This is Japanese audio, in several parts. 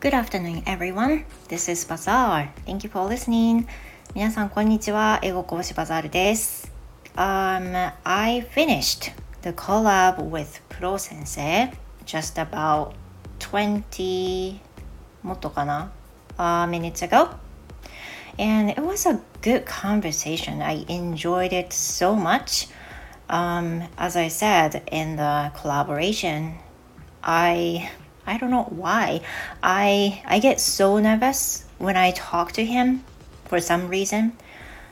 Good afternoon, everyone. This is Bazaar. Thank you for listening. 皆さん、こんにちは。英語講師バザールです。Um, I finished the collab with Pro 先生 just about 20もっとかな、uh, minutes ago. And it was a good conversation. I enjoyed it so much. Um, as I said in the collaboration, I I don't know why. I I get so nervous when I talk to him for some reason.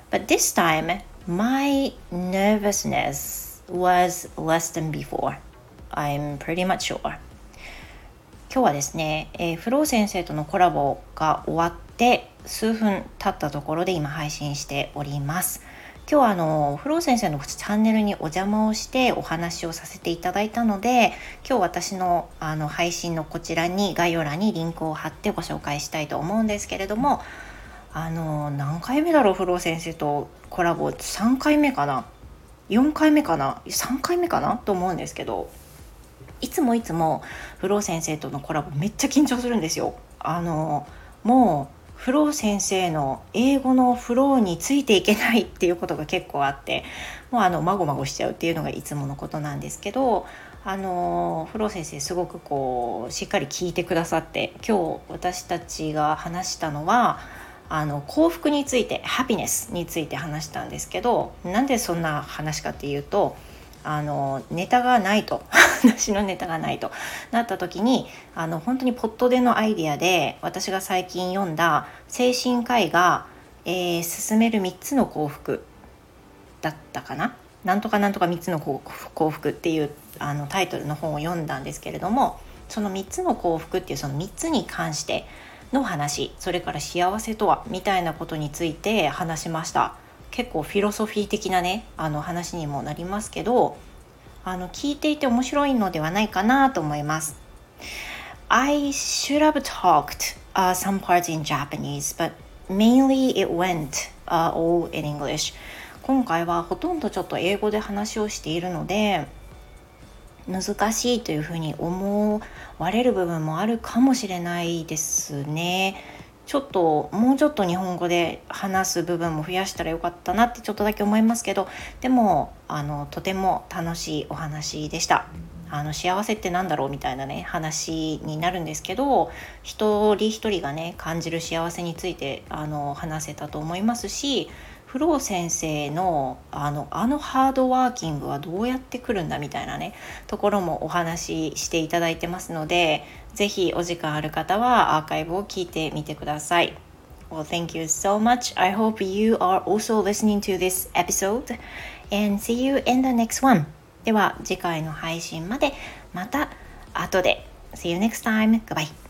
But this time my nervousness was less than before. I'm pretty much sure. 今日はですね、えー、フロー先生とのコラボが終わって数分経ったところで今配信しております。今日はあのフロー先生のチャンネルにお邪魔をしてお話をさせていただいたので今日私のあの配信のこちらに概要欄にリンクを貼ってご紹介したいと思うんですけれどもあの何回目だろうフロー先生とコラボ？3回目かな？4回目かな？3回目かな？と思うんですけどいつもいつもフロー先生とのコラボめっちゃ緊張するんですよ。あのもうフロー先生の英語のフローについていけないっていうことが結構あってもうあのまごまごしちゃうっていうのがいつものことなんですけどあのフロー先生すごくこうしっかり聞いてくださって今日私たちが話したのはあの幸福についてハピネスについて話したんですけどなんでそんな話かっていうとあのネタがないと。私のネタがないとなった時にあの本当にポットでのアイディアで私が最近読んだ精神科医が、えー、進める3つの幸福だったかな？なんとかなんとか3つの幸福っていうあのタイトルの本を読んだんですけれどもその3つの幸福っていうその3つに関しての話それから幸せとは？みたいなことについて話しました。結構フィロソフィー的なねあの話にもなりますけどあの聞いていて面白いのではないかなと思います。I should have talked、uh, some parts in Japanese, but mainly it went、uh, all in English. 今回はほとんどちょっと英語で話をしているので難しいというふうに思われる部分もあるかもしれないですね。ちょっともうちょっと日本語で話す部分も増やしたらよかったなってちょっとだけ思いますけどでもあのとても楽しいお話でした。あの幸せって何だろうみたいなね話になるんですけど一人一人がね感じる幸せについてあの話せたと思いますしフロー先生のあのあのハードワーキングはどうやってくるんだみたいなねところもお話ししていただいてますのでぜひお時間ある方はアーカイブを聞いてみてください。Well, thank you so much. I hope you are also listening to this episode and see you in the next one. では次回の配信までまた後で。See you next time. Goodbye.